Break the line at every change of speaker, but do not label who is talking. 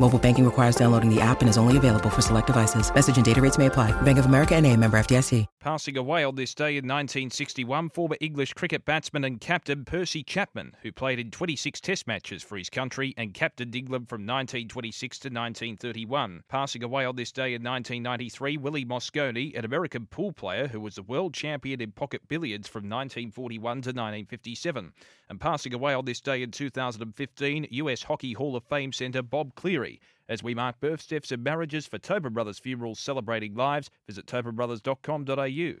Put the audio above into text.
Mobile banking requires downloading the app and is only available for select devices. Message and data rates may apply. Bank of America and a member FDIC.
Passing away on this day in 1961, former English cricket batsman and captain Percy Chapman, who played in 26 test matches for his country and captained England from 1926 to 1931. Passing away on this day in 1993, Willie Mosconi, an American pool player who was the world champion in pocket billiards from 1941 to 1957. And passing away on this day in 2015, US Hockey Hall of Fame centre Bob Cleary. As we mark births, deaths, and marriages for Tobin Brothers Funerals celebrating lives, visit tobinbrothers.com.au.